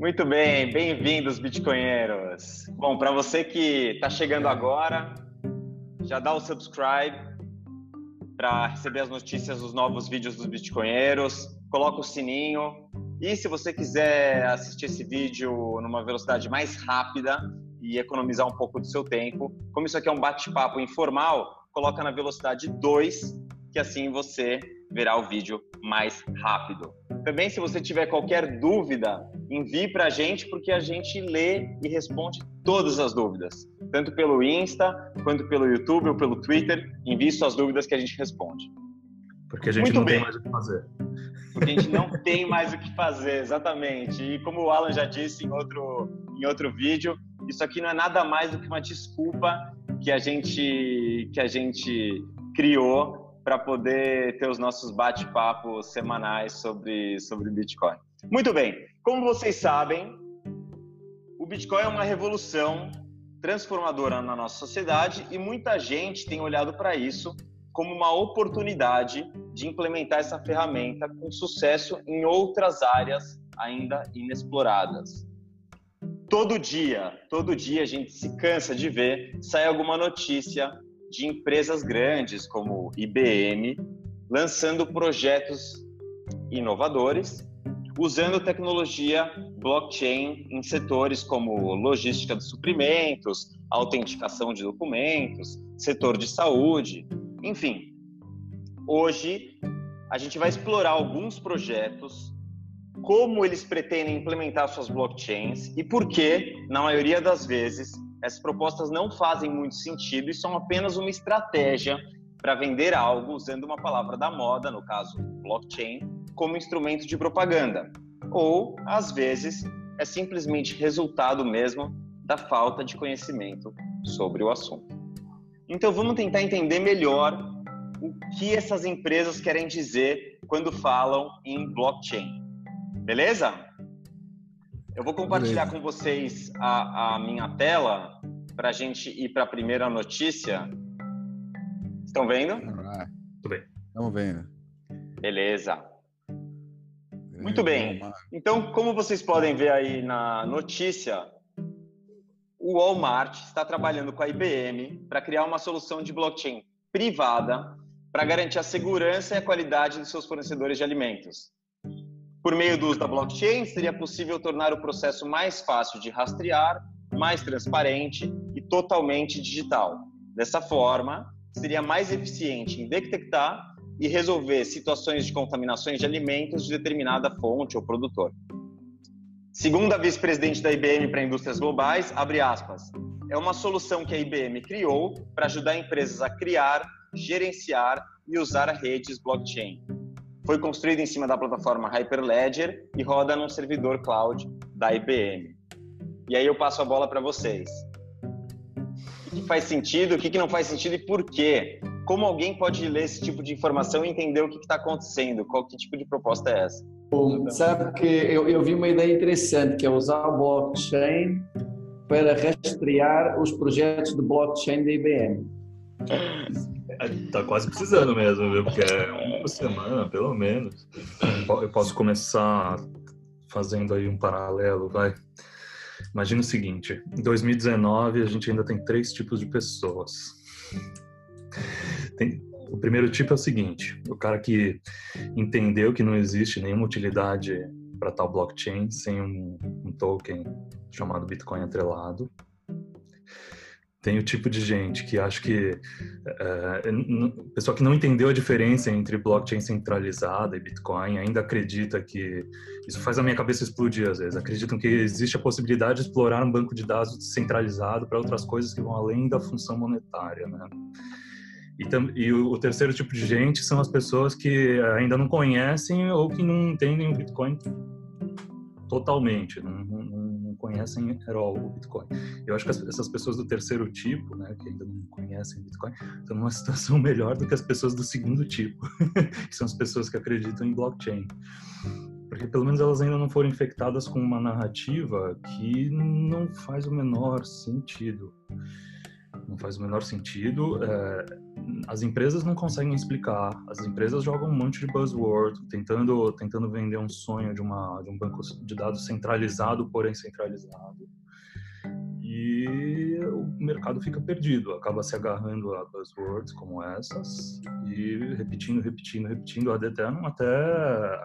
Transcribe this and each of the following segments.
Muito bem, bem-vindos, bitcoinheiros. Bom, para você que está chegando agora, já dá o subscribe para receber as notícias dos novos vídeos dos bitcoinheiros, coloca o sininho e se você quiser assistir esse vídeo numa velocidade mais rápida e economizar um pouco do seu tempo, como isso aqui é um bate-papo informal, coloca na velocidade 2, que assim você verá o vídeo mais rápido. Também, se você tiver qualquer dúvida, envie para a gente, porque a gente lê e responde todas as dúvidas, tanto pelo Insta, quanto pelo YouTube ou pelo Twitter. Envie suas dúvidas que a gente responde. Porque a gente Muito não bem. tem mais o que fazer. Porque a gente não tem mais o que fazer, exatamente. E como o Alan já disse em outro, em outro vídeo, isso aqui não é nada mais do que uma desculpa que a gente, que a gente criou para poder ter os nossos bate-papos semanais sobre, sobre Bitcoin. Muito bem, como vocês sabem, o Bitcoin é uma revolução transformadora na nossa sociedade e muita gente tem olhado para isso como uma oportunidade de implementar essa ferramenta com sucesso em outras áreas ainda inexploradas. Todo dia, todo dia a gente se cansa de ver sai alguma notícia de empresas grandes como IBM lançando projetos inovadores usando tecnologia blockchain em setores como logística de suprimentos, autenticação de documentos, setor de saúde, enfim. Hoje a gente vai explorar alguns projetos, como eles pretendem implementar suas blockchains e por que, na maioria das vezes, essas propostas não fazem muito sentido e são apenas uma estratégia para vender algo usando uma palavra da moda, no caso blockchain, como instrumento de propaganda. Ou, às vezes, é simplesmente resultado mesmo da falta de conhecimento sobre o assunto. Então, vamos tentar entender melhor o que essas empresas querem dizer quando falam em blockchain. Beleza? Eu vou compartilhar Beleza. com vocês a, a minha tela para a gente ir para a primeira notícia. Estão vendo? Ah, Tudo bem. Estamos vendo. Beleza. Muito bem. Então, como vocês podem ver aí na notícia, o Walmart está trabalhando com a IBM para criar uma solução de blockchain privada para garantir a segurança e a qualidade dos seus fornecedores de alimentos. Por meio do uso da blockchain, seria possível tornar o processo mais fácil de rastrear, mais transparente e totalmente digital. Dessa forma, seria mais eficiente em detectar e resolver situações de contaminações de alimentos de determinada fonte ou produtor. Segundo a vice-presidente da IBM para Indústrias Globais, abre aspas, é uma solução que a IBM criou para ajudar empresas a criar, gerenciar e usar redes blockchain foi construído em cima da plataforma Hyperledger e roda num servidor cloud da IBM. E aí eu passo a bola para vocês. O que faz sentido, o que não faz sentido e por quê? Como alguém pode ler esse tipo de informação e entender o que está acontecendo? Qual que tipo de proposta é essa? Bom, sabe que eu, eu vi uma ideia interessante que é usar o blockchain para rastrear os projetos de blockchain da IBM. Tá quase precisando mesmo, viu? Porque é uma por semana, pelo menos. Eu posso começar fazendo aí um paralelo, vai. Imagina o seguinte: em 2019 a gente ainda tem três tipos de pessoas. Tem, o primeiro tipo é o seguinte: o cara que entendeu que não existe nenhuma utilidade para tal blockchain sem um, um token chamado Bitcoin atrelado. Tem o tipo de gente que acha que. Uh, pessoa que não entendeu a diferença entre blockchain centralizada e Bitcoin ainda acredita que. Isso faz a minha cabeça explodir às vezes. Acreditam que existe a possibilidade de explorar um banco de dados centralizado para outras coisas que vão além da função monetária, né? E, e o, terceiro tipo de gente são as pessoas que ainda não conhecem ou que não entendem o Bitcoin totalmente, não, não, não conhecem all o Bitcoin. Eu acho que essas pessoas do terceiro tipo, né, que ainda não conhecem o Bitcoin, estão numa situação melhor do que as pessoas do segundo tipo, que são as pessoas que acreditam em blockchain. Porque pelo menos elas ainda não foram infectadas com uma narrativa que não faz o menor sentido. Não faz o menor sentido. É, as empresas não conseguem explicar, as empresas jogam um monte de buzzword, tentando, tentando vender um sonho de, uma, de um banco de dados centralizado, porém centralizado. E o mercado fica perdido, acaba se agarrando a buzzwords como essas e repetindo, repetindo, repetindo ad eternum até,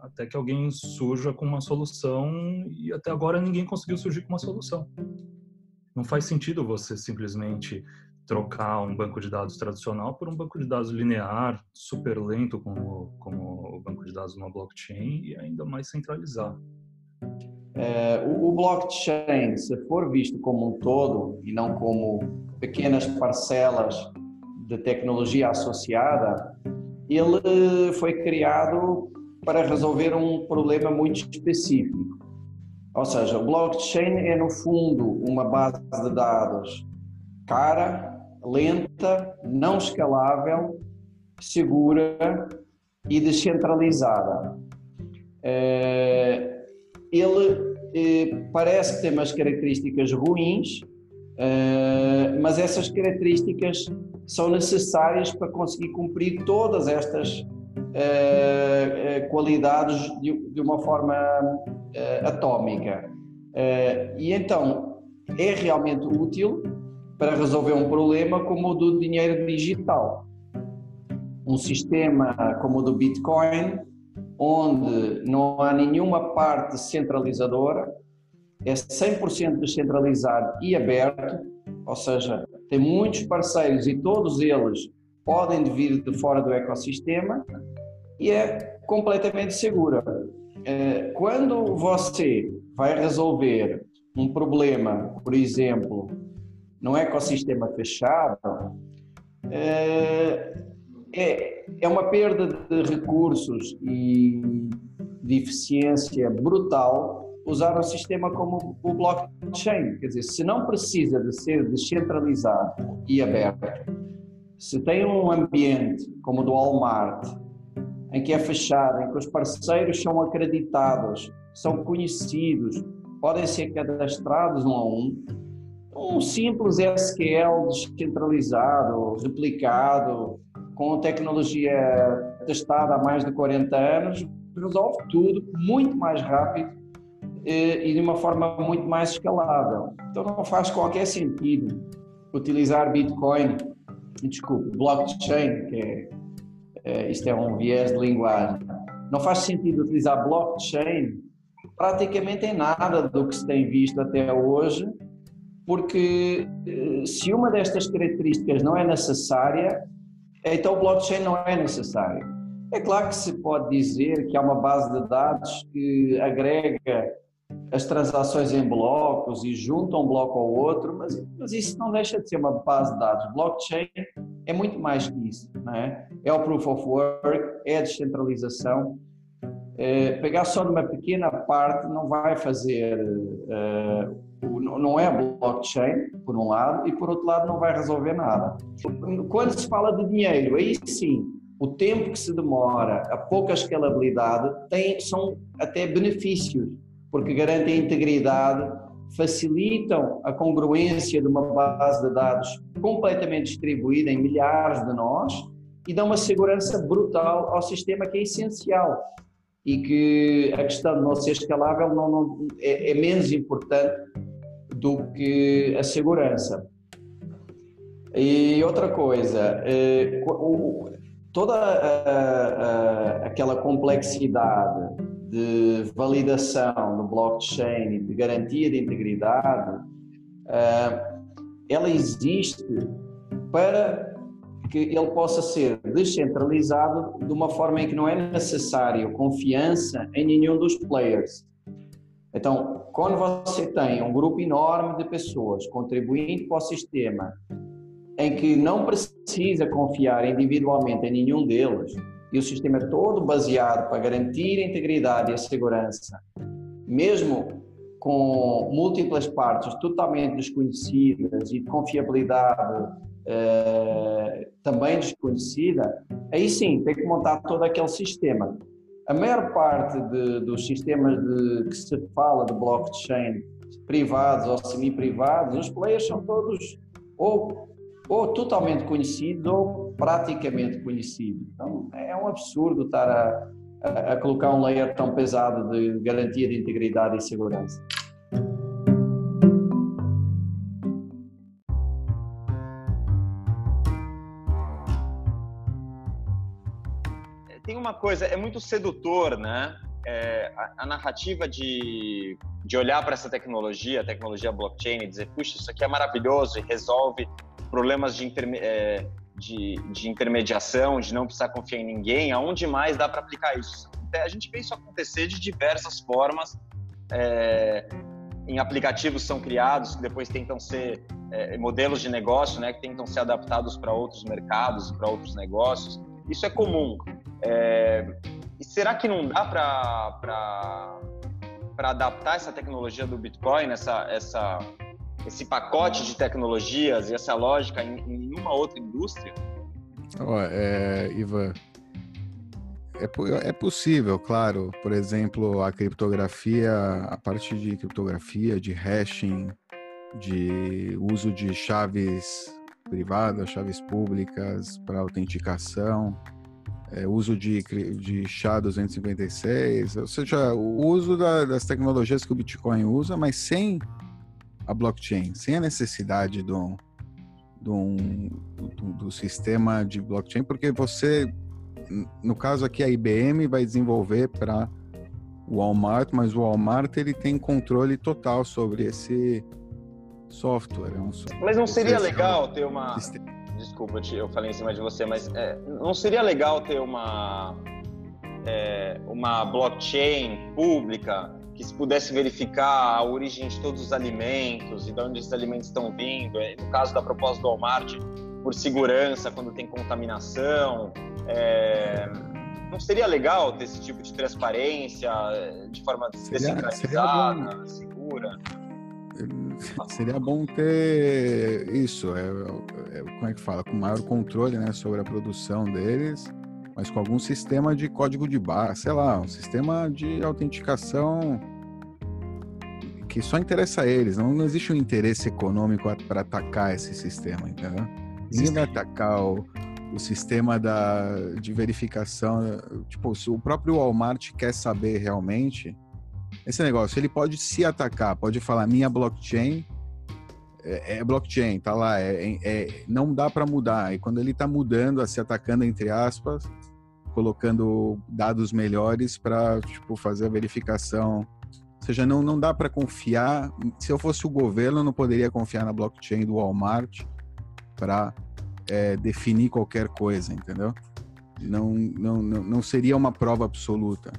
até que alguém surja com uma solução e até agora ninguém conseguiu surgir com uma solução. Não faz sentido você simplesmente trocar um banco de dados tradicional por um banco de dados linear, super lento como, como o banco de dados numa blockchain e ainda mais centralizar. É, o, o, blockchain, se for visto como um todo e não como pequenas parcelas de tecnologia associada, ele foi criado para resolver um problema muito específico. Ou seja, o blockchain é no fundo uma base de dados cara, lenta, não escalável, segura e descentralizada. Eh, ele eh, parece que tem umas características ruins, eh, mas essas características são necessárias para conseguir cumprir todas estas qualidades de uma forma atómica. E então é realmente útil para resolver um problema como o do dinheiro digital. Um sistema como o do Bitcoin, onde não há nenhuma parte centralizadora, é 100% descentralizado e aberto, ou seja, tem muitos parceiros e todos eles podem vir de fora do ecossistema e é completamente segura. Eh, quando você vai resolver um problema, por exemplo, num ecossistema fechado, é, é, é uma perda de recursos e de eficiência brutal usar um sistema como o blockchain. Quer dizer, se não precisa de ser descentralizado e aberto, se tem um ambiente como o do Walmart, em que é fechado, em que os parceiros são acreditados, são conhecidos, podem ser cadastrados um a um, um simples SQL descentralizado, replicado, com tecnologia testada há mais de 40 anos, resolve tudo muito mais rápido eh, e de uma forma muito mais escalável. Então não faz qualquer sentido utilizar Bitcoin, desculpe, blockchain, que é, isto é um viés de linguagem, não faz sentido utilizar blockchain praticamente em nada do que se tem visto até hoje porque eh, se uma destas características não é necessária, então o blockchain não é necessário. É claro que se pode dizer que há uma base de dados que agrega as transações em blocos e junta um bloco ao outro, mas, mas isso não deixa de ser uma base de dados. Blockchain é muito mais que isso. É? é o proof of work, é a descentralização. É, pegar só numa pequena parte não vai fazer uh, não é blockchain, por um lado, e por outro lado não vai resolver nada. Quando se fala de dinheiro, aí sim, o tempo que se demora, a pouca escalabilidade, tem, são até benefícios, porque garantem a integridade, facilitam a congruência de uma base de dados completamente distribuída em milhares de nós e dão uma segurança brutal ao sistema que é essencial e que a questão de não ser escalável não, não é, é menos importante do que a segurança. E outra coisa, eh, toda aquela complexidade de validação no blockchain e de garantia de integridade, eh, ela existe para que ele possa ser descentralizado de uma forma em que não é necessário confiança em nenhum dos players. Então, quando você tem um grupo enorme de pessoas contribuindo para o sistema, em que não precisa confiar individualmente em nenhum deles, e o sistema é todo baseado para garantir a integridade e a segurança, mesmo com múltiplas partes totalmente desconhecidas e de confiabilidade eh, também desconhecida, aí sim tem que montar todo aquele sistema. A maior parte de, dos sistemas de, que se fala de blockchain, privados ou semi-privados, os players são todos ou ou totalmente conhecidos ou praticamente conhecidos. Então é um absurdo estar a, a, a colocar um layer tão pesado de garantia de integridade e segurança. Uma coisa, é muito sedutor, né? É, a, a, narrativa de, de olhar para essa tecnologia, a tecnologia blockchain, e dizer, puxa, isso aqui é maravilhoso e resolve problemas de, interme é, de, de, intermediação, de não precisar confiar em ninguém, aonde mais dá para aplicar isso? A gente vê isso acontecer de diversas formas. É, em aplicativos são criados que depois tentam ser é, modelos de negócio, né, que tentam ser adaptados para outros mercados, para outros negócios. Isso é comum. É, e será que não dá para adaptar essa tecnologia do Bitcoin, essa, essa esse pacote de tecnologias e essa lógica em, em nenhuma outra indústria? Oh, é, Ivan, é, é possível, claro. Por exemplo, a criptografia, a parte de criptografia, de hashing, de uso de chaves privadas, chaves públicas para autenticação, é, uso de, de SHA-256, ou seja, o uso da, das tecnologias que o Bitcoin usa, mas sem a blockchain, sem a necessidade do, do, do, do sistema de blockchain, porque você, no caso aqui, a IBM vai desenvolver para o Walmart, mas o Walmart ele tem controle total sobre esse software. É um software mas não seria legal ter uma. Desculpa, eu falei em cima de você, mas é, não seria legal ter uma, é, uma blockchain pública que se pudesse verificar a origem de todos os alimentos e de onde esses alimentos estão vindo, é, no caso da proposta do Walmart, por segurança, quando tem contaminação. É... Não seria legal ter esse tipo de transparência é, de forma descentralizada, segura? Seria bom ter isso, é, é, como é que fala, com maior controle né, sobre a produção deles mas com algum sistema de código de barra, sei lá, um sistema de autenticação que só interessa a eles. Não, não existe um interesse econômico para atacar esse sistema, entendeu? Ninguém vai atacar o, o sistema da, de verificação. Tipo, se o próprio Walmart quer saber realmente esse negócio, ele pode se atacar, pode falar minha blockchain é, é blockchain, tá lá, é, é não dá para mudar. E quando ele está mudando, se atacando entre aspas, colocando dados melhores para tipo fazer a verificação. Ou seja, não, não dá para confiar. Se eu fosse o governo, eu não poderia confiar na blockchain do Walmart para é, definir qualquer coisa, entendeu? Não, não, não seria uma prova absoluta.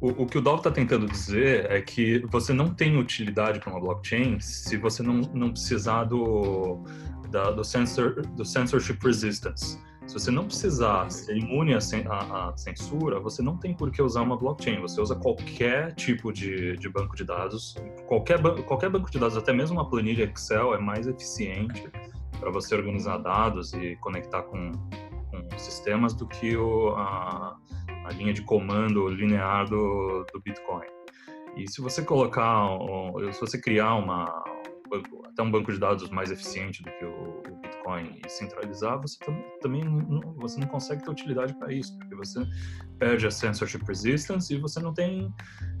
O, o, que o Dov está tentando dizer é que você não tem utilidade para uma blockchain se você não, não precisar do, da, do, sensor, do censorship resistance. Se você não precisar ser imune à, censura, você não tem por que usar uma blockchain. Você usa qualquer tipo de, de banco de dados. Qualquer, qualquer banco de dados, até mesmo uma planilha Excel, é mais eficiente para você organizar dados e conectar com, com sistemas do que o, a, a linha de comando linear do, do Bitcoin. E se você colocar, se você criar uma, até um banco de dados mais eficiente do que o, Bitcoin e centralizar, você também não, você não consegue ter utilidade para isso, porque você perde a censorship resistance e você não tem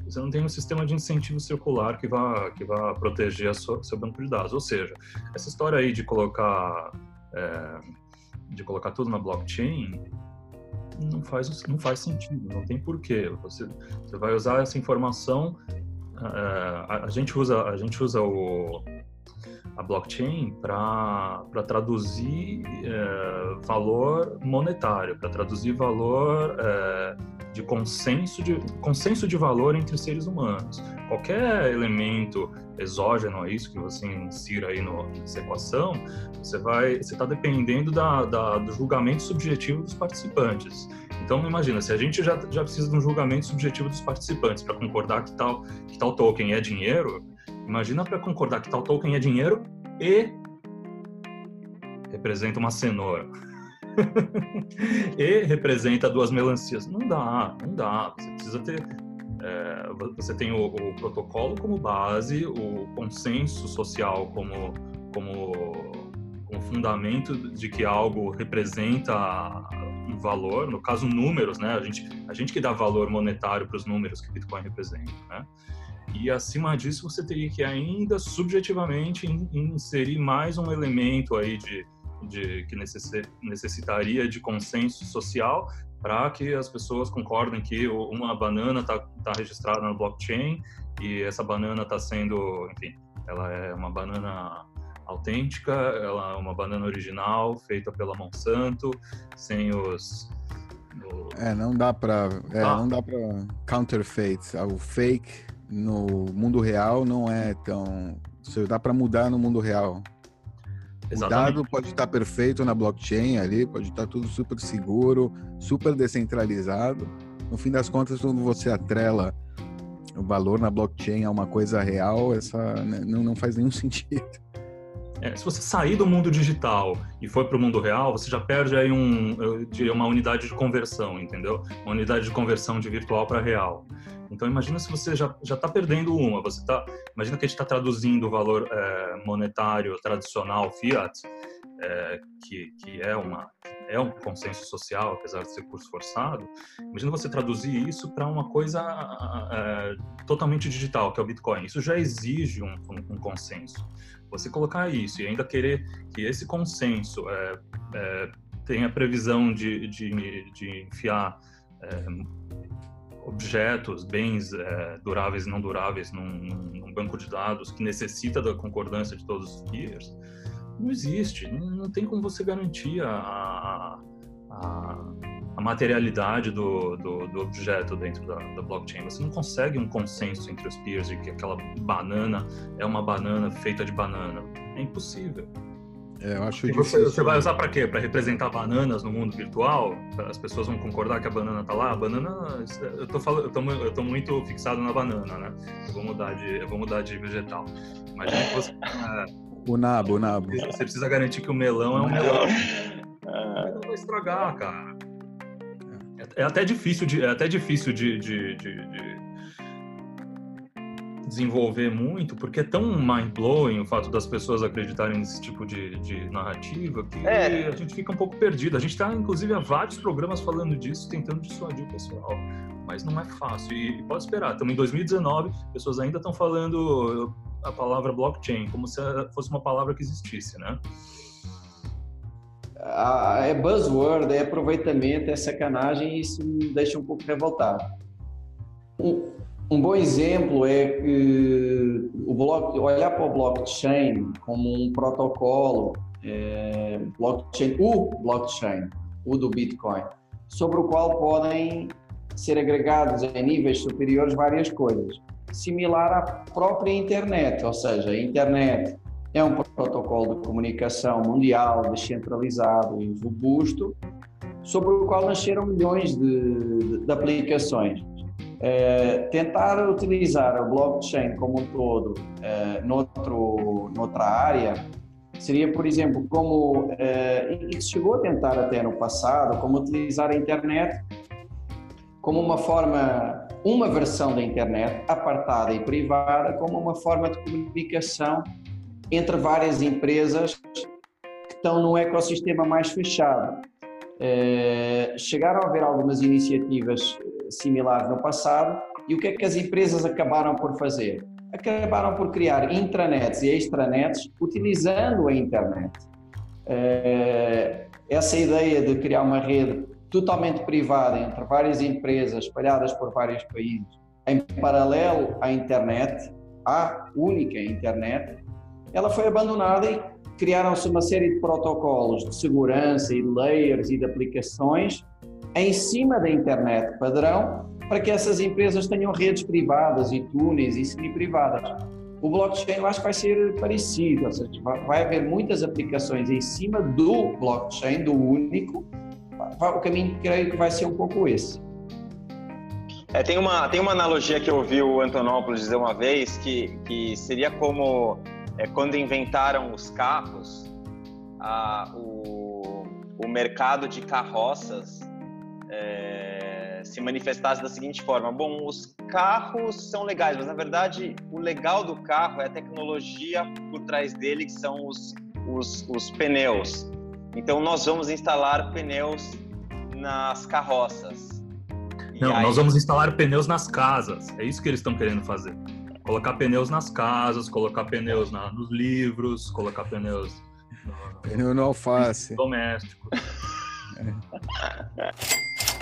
você não tem um sistema de incentivo circular que vá que vá proteger sua, seu banco de dados. Ou seja, essa história aí de colocar é, de colocar tudo na blockchain não faz não faz sentido, não tem porquê. Você você vai usar essa informação é, a, a, gente usa a gente usa o a blockchain para traduzir é, valor monetário, para traduzir valor é, de consenso de consenso de valor entre seres humanos. Qualquer elemento exógeno a isso que você insira aí no, nessa equação, você vai, você está dependendo da, da, do julgamento subjetivo dos participantes. Então, imagina, se a gente já, já precisa de um julgamento subjetivo dos participantes para concordar que tal, que tal token é dinheiro, Imagina para concordar que tal token é dinheiro e representa uma cenoura. e representa duas melancias. Não dá, não dá. Você precisa ter. É, você tem o, o, protocolo como base, o consenso social como, como, com fundamento de que algo representa um valor, no caso números, né? A gente, a gente que dá valor monetário para os números que Bitcoin representa, né? E acima disso você teria que ainda subjetivamente inserir mais um elemento aí de, de que necessitaria de consenso social para que as pessoas concordem que uma banana está tá registrada no blockchain e essa banana está sendo, enfim, ela é uma banana autêntica, ela é uma banana original feita pela Monsanto, sem os é, não dá para é, ah. não dá para counterfeit, o fake no mundo real não é tão, dá para mudar no mundo real. Exatamente. O dado pode estar perfeito na blockchain ali, pode estar tudo super seguro, super descentralizado. No fim das contas, quando você atrela o valor na blockchain a uma coisa real, essa né, não, não faz nenhum sentido. É, se você sair do mundo digital e for para o mundo real, você já perde aí um, uma unidade de conversão, entendeu? Uma unidade de conversão de virtual para real. Então imagina se você já já está perdendo uma, você tá, imagina que a gente está traduzindo o valor é, monetário tradicional fiat, é, que, que é uma é um consenso social, apesar de ser curso forçado. Imagina você traduzir isso para uma coisa é, totalmente digital, que é o Bitcoin. Isso já exige um, um, um, consenso. Você colocar isso e ainda querer que esse consenso é, é, tenha previsão de, de, de enfiar é, objetos, bens é, duráveis e não duráveis num, num, banco de dados que necessita da concordância de todos os peers, não existe. Não, não tem como você garantir a, a, a materialidade do, do, do, objeto dentro da, da, blockchain. Você não consegue um consenso entre os peers de que aquela banana é uma banana feita de banana. É impossível. É, eu acho você, você, vai usar para quê? Para representar bananas no mundo virtual? As pessoas vão concordar que a banana tá lá? A banana, eu tô falando, eu tô, eu tô muito fixado na banana, né? Eu vou mudar de, eu vou mudar de vegetal. Imagina que você é, o nabo, o nabo. Você precisa garantir que o melão é um melão. Não vai estragar, cara. É, é até difícil de, é até difícil de, de, de, de desenvolver muito, porque é tão mind-blowing o fato das pessoas acreditarem nesse tipo de, de narrativa que é. a gente fica um pouco perdido. A gente está, inclusive, há vários programas falando disso, tentando dissuadir o pessoal. Mas não é fácil. E pode esperar, estamos em 2019, pessoas ainda estão falando a palavra blockchain, como se fosse uma palavra que existisse, né? Ah, é buzzword, é aproveitamento, é sacanagem e isso me deixa um pouco revoltado. Um, um bom exemplo é que o bloco, olhar para o blockchain como um protocolo, é, blockchain, o blockchain, o do Bitcoin, sobre o qual podem ser agregados em níveis superiores várias coisas, similar à própria internet, ou seja, a internet é um protocolo de comunicação mundial descentralizado e robusto, sobre o qual nasceram milhões de, de, de aplicações. É, tentar utilizar o blockchain como um todo é, noutro, noutra área seria, por exemplo, como, é, e chegou a tentar até no passado, como utilizar a internet como uma forma, uma versão da internet apartada e privada, como uma forma de comunicação entre várias empresas que estão num ecossistema mais fechado. É, chegaram a haver algumas iniciativas similares no passado e o que é que as empresas acabaram por fazer? Acabaram por criar intranets e extranets utilizando a internet. É, essa ideia de criar uma rede totalmente privada entre várias empresas espalhadas por vários países, em paralelo à internet, à única internet, ela foi abandonada e criaram-se uma série de protocolos de segurança e de layers e de aplicações em cima da internet padrão para que essas empresas tenham redes privadas e túneis e semi-privadas. O blockchain eu acho que vai ser parecido, ou seja, vai haver muitas aplicações em cima do blockchain, do único, o caminho creio que vai ser um pouco esse. É, tem, uma, tem uma analogia que eu ouvi o Antonopoulos dizer uma vez que, que seria como é, quando inventaram os carros, a, o, o mercado de carroças é, se manifestasse da seguinte forma: bom, os carros são legais, mas na verdade o legal do carro é a tecnologia por trás dele, que são os os, os pneus. Então, nós vamos instalar pneus nas carroças. Não, aí... nós vamos instalar pneus nas casas. É isso que eles estão querendo fazer. Colocar pneus nas casas, colocar pneus na, nos livros, colocar pneus. No, Pneu no alface. Domésticos. É.